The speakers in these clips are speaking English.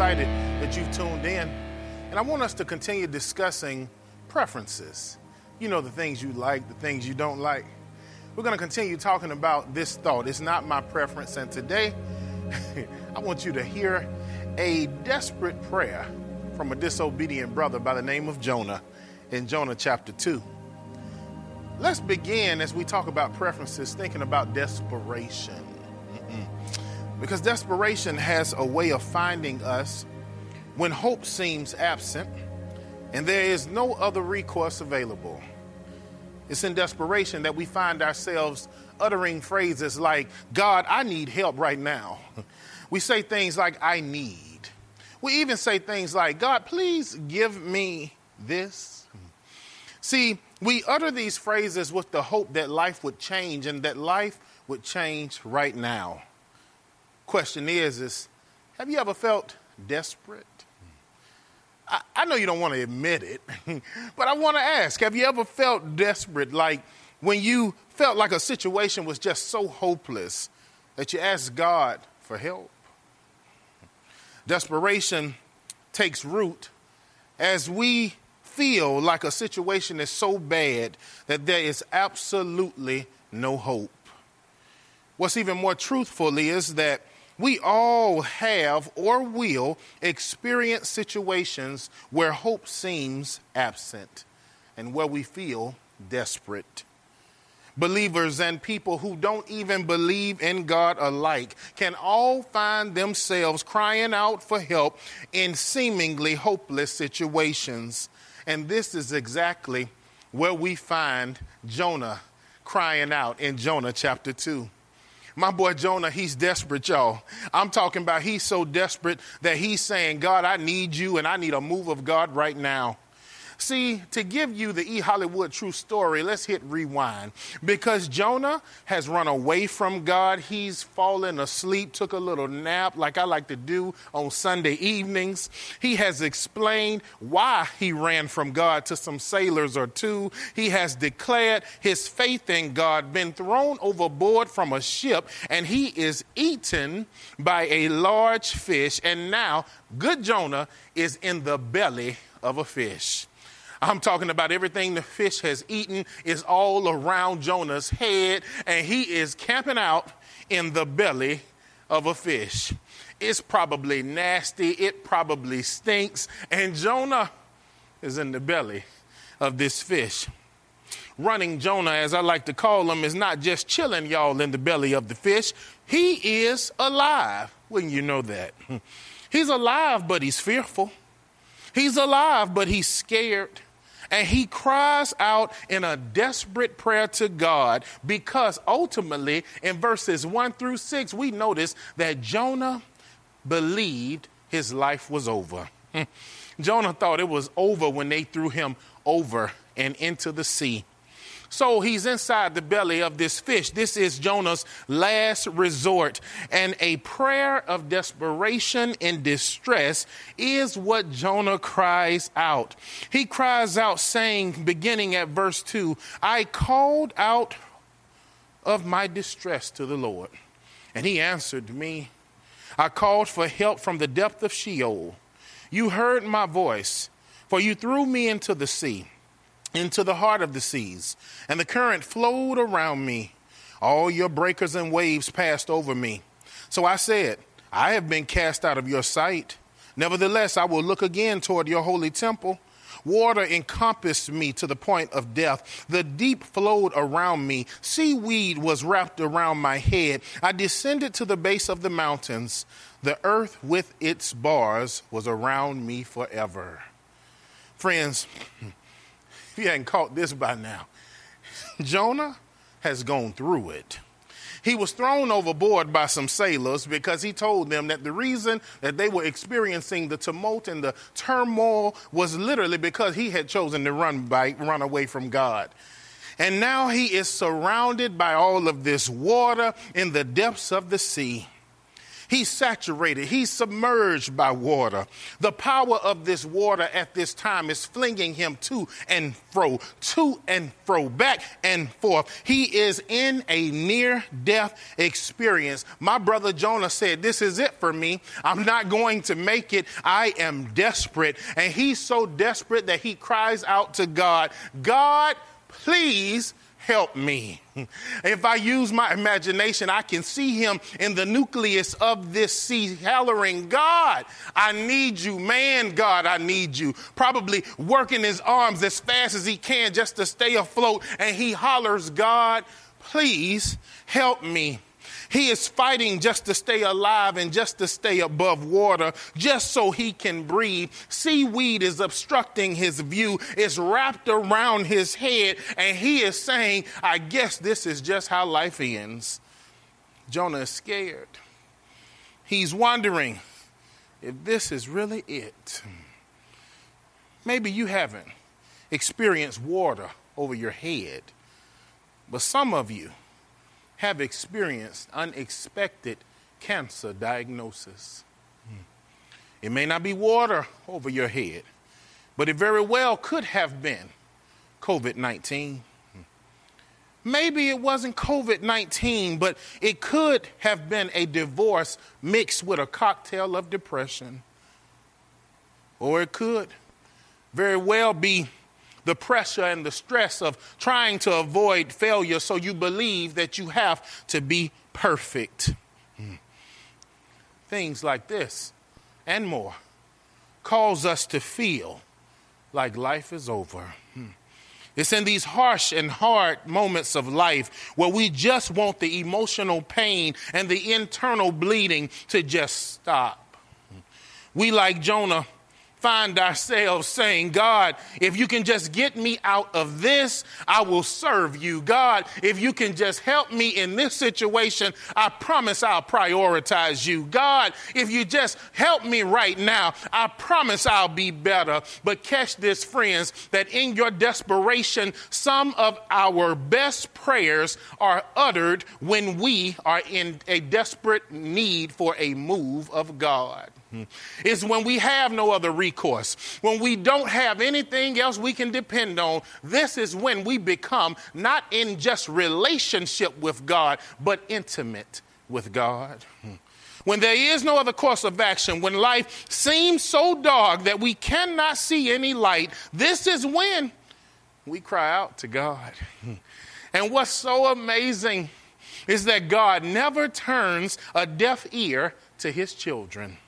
Excited that you've tuned in. And I want us to continue discussing preferences. You know, the things you like, the things you don't like. We're going to continue talking about this thought. It's not my preference. And today, I want you to hear a desperate prayer from a disobedient brother by the name of Jonah in Jonah chapter 2. Let's begin as we talk about preferences, thinking about desperation. Because desperation has a way of finding us when hope seems absent and there is no other recourse available. It's in desperation that we find ourselves uttering phrases like, God, I need help right now. We say things like, I need. We even say things like, God, please give me this. See, we utter these phrases with the hope that life would change and that life would change right now question is, is have you ever felt desperate? I, I know you don't want to admit it, but I want to ask, have you ever felt desperate, like when you felt like a situation was just so hopeless that you asked God for help? Desperation takes root as we feel like a situation is so bad that there is absolutely no hope. What's even more truthful is that we all have or will experience situations where hope seems absent and where we feel desperate. Believers and people who don't even believe in God alike can all find themselves crying out for help in seemingly hopeless situations. And this is exactly where we find Jonah crying out in Jonah chapter 2. My boy Jonah, he's desperate, y'all. I'm talking about he's so desperate that he's saying, God, I need you and I need a move of God right now. See, to give you the E. Hollywood true story, let's hit rewind. Because Jonah has run away from God, he's fallen asleep, took a little nap, like I like to do on Sunday evenings. He has explained why he ran from God to some sailors or two. He has declared his faith in God, been thrown overboard from a ship, and he is eaten by a large fish. And now, good Jonah is in the belly of a fish. I'm talking about everything the fish has eaten is all around Jonah's head, and he is camping out in the belly of a fish. It's probably nasty, it probably stinks, and Jonah is in the belly of this fish. Running Jonah, as I like to call him, is not just chilling, y'all, in the belly of the fish. He is alive. Wouldn't you know that? He's alive, but he's fearful. He's alive, but he's scared. And he cries out in a desperate prayer to God because ultimately, in verses 1 through 6, we notice that Jonah believed his life was over. Jonah thought it was over when they threw him over and into the sea. So he's inside the belly of this fish. This is Jonah's last resort. And a prayer of desperation and distress is what Jonah cries out. He cries out, saying, beginning at verse 2, I called out of my distress to the Lord, and he answered me. I called for help from the depth of Sheol. You heard my voice, for you threw me into the sea into the heart of the seas, and the current flowed around me. All your breakers and waves passed over me. So I said, I have been cast out of your sight. Nevertheless, I will look again toward your holy temple. Water encompassed me to the point of death. The deep flowed around me. Seaweed was wrapped around my head. I descended to the base of the mountains. The earth with its bars was around me forever. Friends, you hadn't caught this by now, Jonah has gone through it. He was thrown overboard by some sailors because he told them that the reason that they were experiencing the tumult and the turmoil was literally because he had chosen to run, by, run away from God. And now he is surrounded by all of this water in the depths of the sea. He's saturated, he's submerged by water. The power of this water at this time is flinging him to and fro, to and fro, back and forth. He is in a near death experience. My brother Jonah said, This is it for me. I'm not going to make it. I am desperate. And he's so desperate that he cries out to God, God, please help me. If I use my imagination, I can see him in the nucleus of this sea hollering, God, I need you. Man, God, I need you. Probably working his arms as fast as he can just to stay afloat. And he hollers, God, please help me. He is fighting just to stay alive and just to stay above water, just so he can breathe. Seaweed is obstructing his view, it's wrapped around his head, and he is saying, I guess this is just how life ends. Jonah is scared. He's wondering if this is really it. Maybe you haven't experienced water over your head, but some of you have experienced unexpected cancer diagnosis. Hmm. It may not be water over your head, but it very well could have been COVID 19. Hmm. Maybe it wasn't COVID 19, but it could have been a divorce mixed with a cocktail of depression. Or it could very well be the pressure and the stress of trying to avoid failure, so you believe that you have to be perfect. Hmm. Things like this and more cause us to feel like life is over. Hmm. It's in these harsh and hard moments of life where we just want the emotional pain and the internal bleeding to just stop. Hmm. We, like Jonah, find ourselves saying, God, if you can just get me out of this, I will serve you. God, if you can just help me in this situation, I promise I'll prioritize you. God, if you just help me right now, I promise I'll be better. But catch this, friends, that in your desperation, some of our best prayers are uttered when we are in a desperate need for a move of God. Hmm. It's when we have no other recourse, when we don't have anything else we can depend on. This is when we become not in just relationship with God, but intimate with God. Hmm. When there is no other course of action, when life seems so dark that we cannot see any light, this is when we cry out to God. Hmm. And what's so amazing is that God never turns a deaf ear to his children.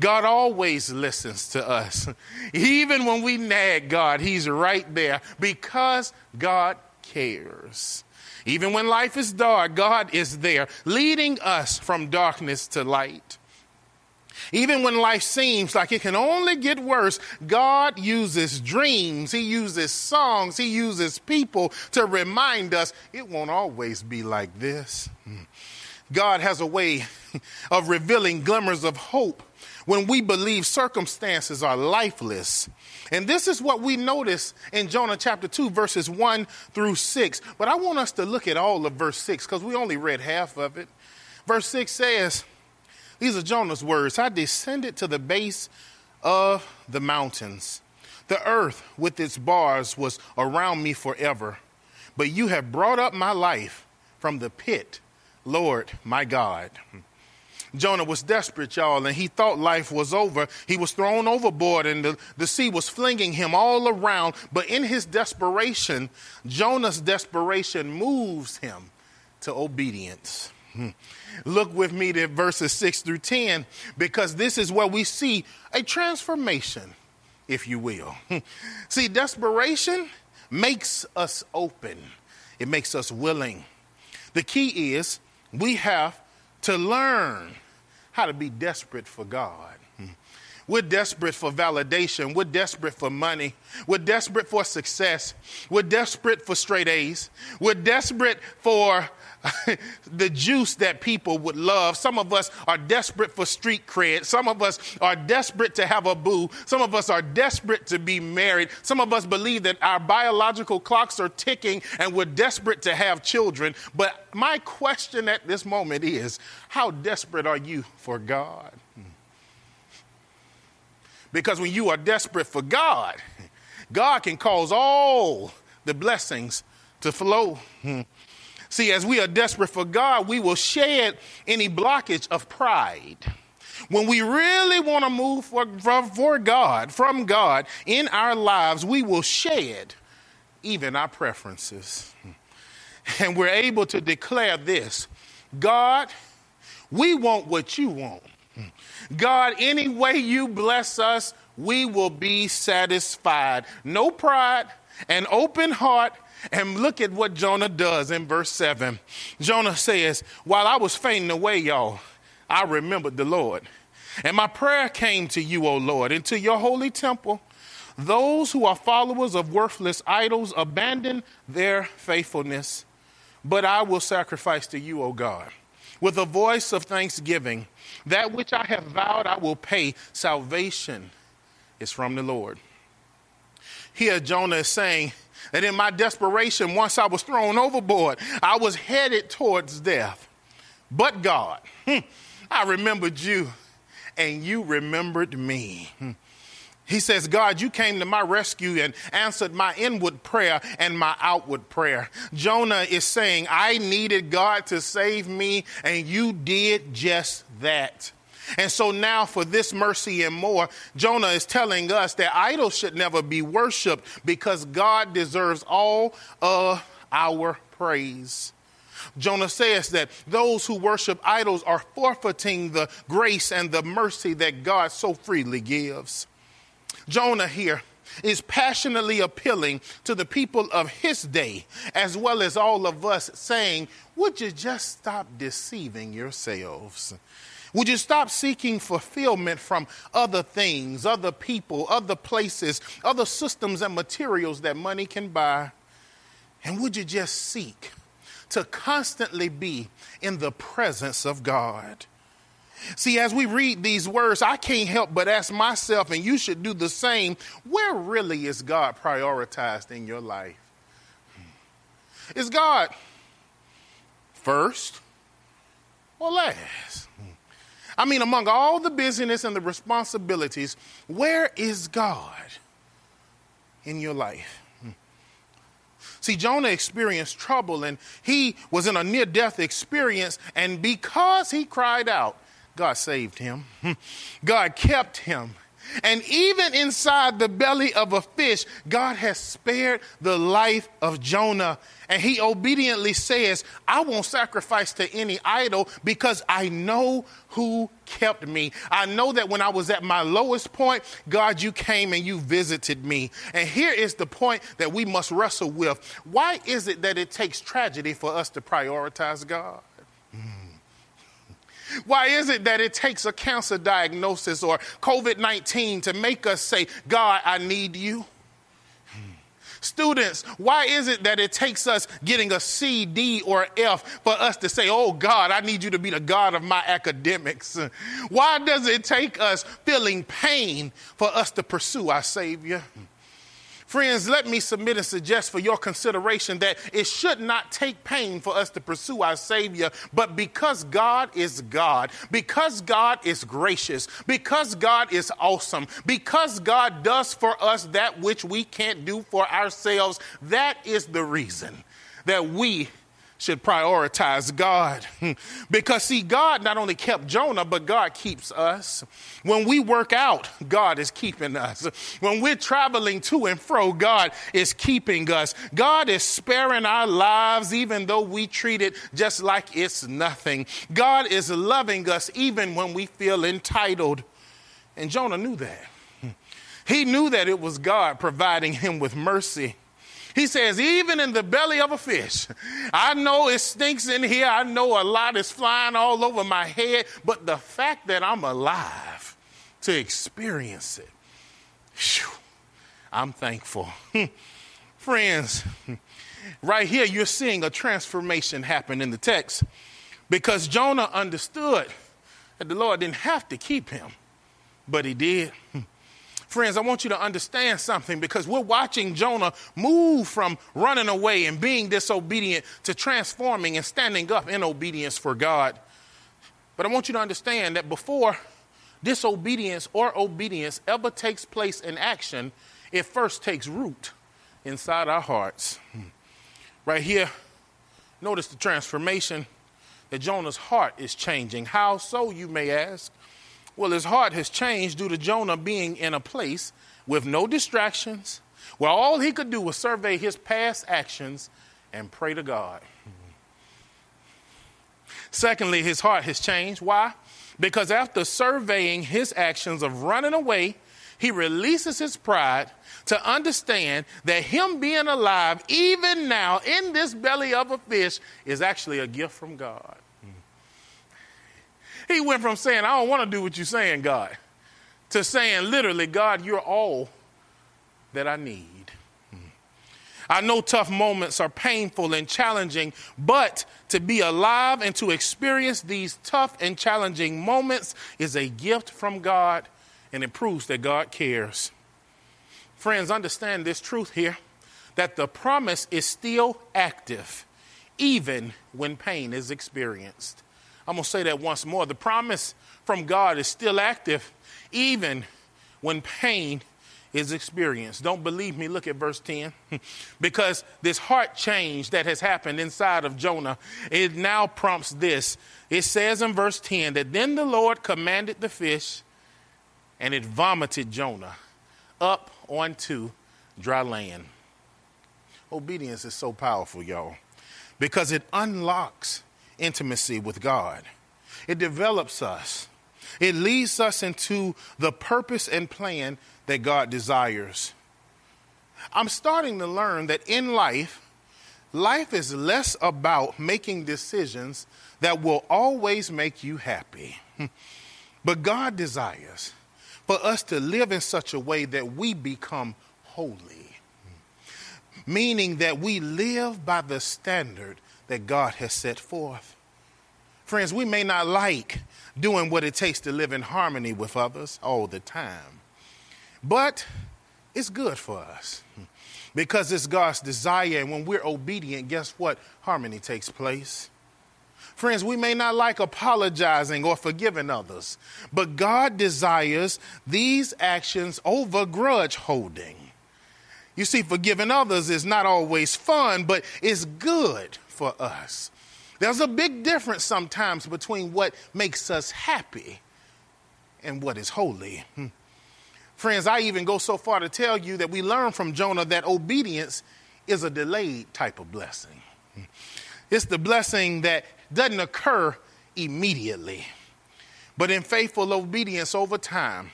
God always listens to us. Even when we nag God, he's right there because God cares. Even when life is dark, God is there, leading us from darkness to light. Even when life seems like it can only get worse, God uses dreams, He uses songs, He uses people to remind us it won't always be like this. Hmm. God has a way of revealing glimmers of hope when we believe circumstances are lifeless. And this is what we notice in Jonah chapter 2, verses 1 through 6. But I want us to look at all of verse 6 because we only read half of it. Verse 6 says, These are Jonah's words I descended to the base of the mountains. The earth with its bars was around me forever. But you have brought up my life from the pit Lord, my God. Jonah was desperate, y'all, and he thought life was over. He was thrown overboard, and the, the sea was flinging him all around. But in his desperation, Jonah's desperation moves him to obedience. Hmm. Look with me to verses 6 through 10, because this is where we see a transformation, if you will. Hmm. See, desperation makes us open, it makes us willing. The key is we have to learn how to be desperate for God. We're desperate for validation. We're desperate for money. We're desperate for success. We're desperate for straight A's. We're desperate for the juice that people would love. Some of us are desperate for street cred. Some of us are desperate to have a boo. Some of us are desperate to be married. Some of us believe that our biological clocks are ticking and we're desperate to have children. But my question at this moment is how desperate are you for God? Because when you are desperate for God, God can cause all the blessings to flow. See, as we are desperate for God, we will shed any blockage of pride. When we really want to move for, for, God, from God in our lives, we will shed even our preferences. And we're able to declare this God, we want what you want. God, any way you bless us, we will be satisfied. No pride, an open heart, and look at what Jonah does in verse 7. Jonah says, While I was fainting away, y'all, I remembered the Lord. And my prayer came to you, O Lord, into your holy temple. Those who are followers of worthless idols abandon their faithfulness, but I will sacrifice to you, O God with a voice of thanksgiving. That which I have vowed I will pay. Salvation is from the Lord. Here, Jonah is saying that in my desperation, once I was thrown overboard, I was headed towards death. But God, hmm, I remembered you, and you remembered me. He says, God, you came to my rescue and answered my inward prayer and my outward prayer. Jonah is saying, I needed God to save me, and you did just that. And so now, for this mercy and more, Jonah is telling us that idols should never be worshiped because God deserves all of our praise. Jonah says that those who worship idols are forfeiting the grace and the mercy that God so freely gives. Jonah here is passionately appealing to the people of his day, as well as all of us, saying, Would you just stop deceiving yourselves? Would you stop seeking fulfillment from other things, other people, other places, other systems and materials that money can buy? And would you just seek to constantly be in the presence of God? See, as we read these words, I can't help but ask myself, and you should do the same where really is God prioritized in your life? Is God first or last? I mean, among all the busyness and the responsibilities, where is God in your life? See, Jonah experienced trouble and he was in a near death experience, and because he cried out, God saved him. God kept him. And even inside the belly of a fish, God has spared the life of Jonah. And he obediently says, I won't sacrifice to any idol because I know who kept me. I know that when I was at my lowest point, God, you came and you visited me. And here is the point that we must wrestle with. Why is it that it takes tragedy for us to prioritize God? Hmm. Why is it that it takes a cancer diagnosis or COVID 19 to make us say, God, I need you? Students, why is it that it takes us getting a C, D, or F for us to say, Oh God, I need you to be the God of my academics? Why does it take us feeling pain for us to pursue our Savior? Friends, let me submit and suggest for your consideration that it should not take pain for us to pursue our Savior, but because God is God, because God is gracious, because God is awesome, because God does for us that which we can't do for ourselves, that is the reason that we should prioritize God. because, see, God not only kept Jonah, but God keeps us. When we work out, God is keeping us. When we're traveling to and fro, God is keeping us. God is sparing our lives, even though we treat it just like it's nothing. God is loving us, even when we feel entitled. And Jonah knew that. He knew that it was God providing him with mercy. He says, even in the belly of a fish, I know it stinks in here. I know a lot is flying all over my head, but the fact that I'm alive, to experience it. Whew, I'm thankful. Friends, right here you're seeing a transformation happen in the text because Jonah understood that the Lord didn't have to keep him, but he did. Friends, I want you to understand something because we're watching Jonah move from running away and being disobedient to transforming and standing up in obedience for God. But I want you to understand that before disobedience or obedience ever takes place in action, it first takes root inside our hearts. Hmm. Right here, notice the transformation that Jonah's heart is changing. How so, you may ask? Well, his heart has changed due to Jonah being in a place with no distractions, where all he could do was survey his past actions and pray to God. Secondly, his heart has changed. Why? Because after surveying his actions of running away, he releases his pride to understand that him being alive, even now in this belly of a fish, is actually a gift from God. He went from saying, I don't want to do what you're saying, God, to saying, literally, God, you're all that I need. I know tough moments are painful and challenging, but to be alive and to experience these tough and challenging moments is a gift from God, and it proves that God cares. Friends, understand this truth here that the promise is still active, even when pain is experienced. I'm going to say that once more. The promise from God is still active, even when pain is experienced. Don't believe me? Look at verse 10. because this heart change that has happened inside of Jonah, it now prompts this. It says in verse 10 that then the Lord commanded the fish, and it vomited Jonah up onto dry land. Obedience is so powerful, y'all, because it unlocks intimacy with God. It develops us, it leads us into the purpose and plan that God desires. I'm starting to learn that in life, life is less about making decisions that will always make you happy. But God desires for us to live in such a way that we become holy, meaning that we live by the standard that God has set forth. Friends, we may not like doing what it takes to live in harmony with others all the time, but it's good for us because it's God's desire. And when we're obedient, guess what? Harmony takes place. Friends, we may not like apologizing or forgiving others, but God desires these actions over grudge holding. You see, forgiving others is not always fun, but it's good for us. There's a big difference sometimes between what makes us happy and what is holy. Hmm. Friends, I even go so far to tell you that we learn from Jonah that obedience is a delayed type of blessing. Hmm. It's the blessing that doesn't occur immediately, but in faithful obedience over time,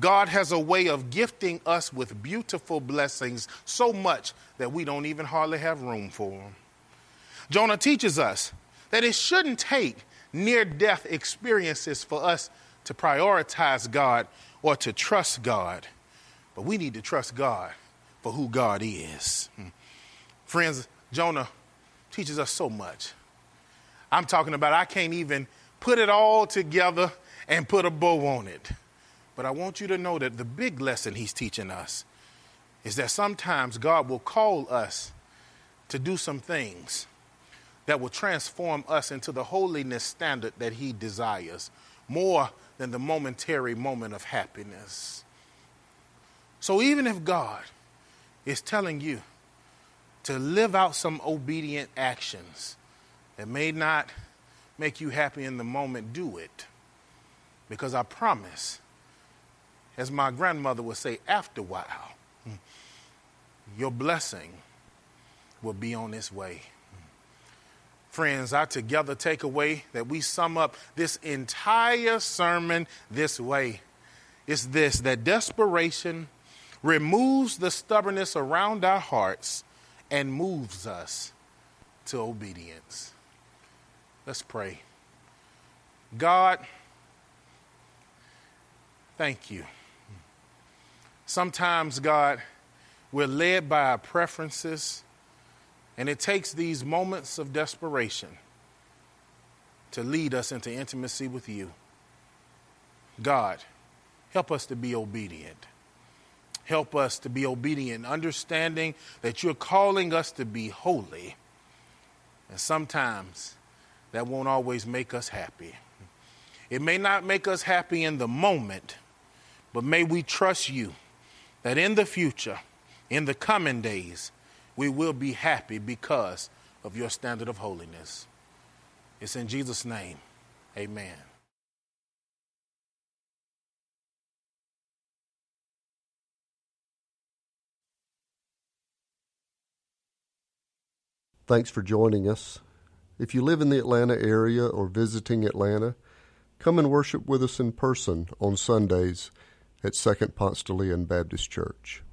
God has a way of gifting us with beautiful blessings so much that we don't even hardly have room for them. Jonah teaches us that it shouldn't take near death experiences for us to prioritize God or to trust God, but we need to trust God for who God is. Friends, Jonah teaches us so much. I'm talking about I can't even put it all together and put a bow on it. But I want you to know that the big lesson he's teaching us is that sometimes God will call us to do some things that will transform us into the holiness standard that He desires more than the momentary moment of happiness. So even if God is telling you to live out some obedient actions that may not make you happy in the moment, do it. Because I promise, as my grandmother would say, after a while, your blessing will be on its way friends, I together take away that we sum up this entire sermon this way. It's this that desperation removes the stubbornness around our hearts and moves us to obedience. Let's pray. God, Thank you. Sometimes, God, we're led by our preferences, and it takes these moments of desperation to lead us into intimacy with you. God, help us to be obedient. Help us to be obedient, understanding that you're calling us to be holy. And sometimes that won't always make us happy. It may not make us happy in the moment, but may we trust you that in the future, in the coming days, we will be happy because of your standard of holiness. It's in Jesus' name. Amen. Thanks for joining us. If you live in the Atlanta area or visiting Atlanta, come and worship with us in person on Sundays at Second Ponce de Leon Baptist Church.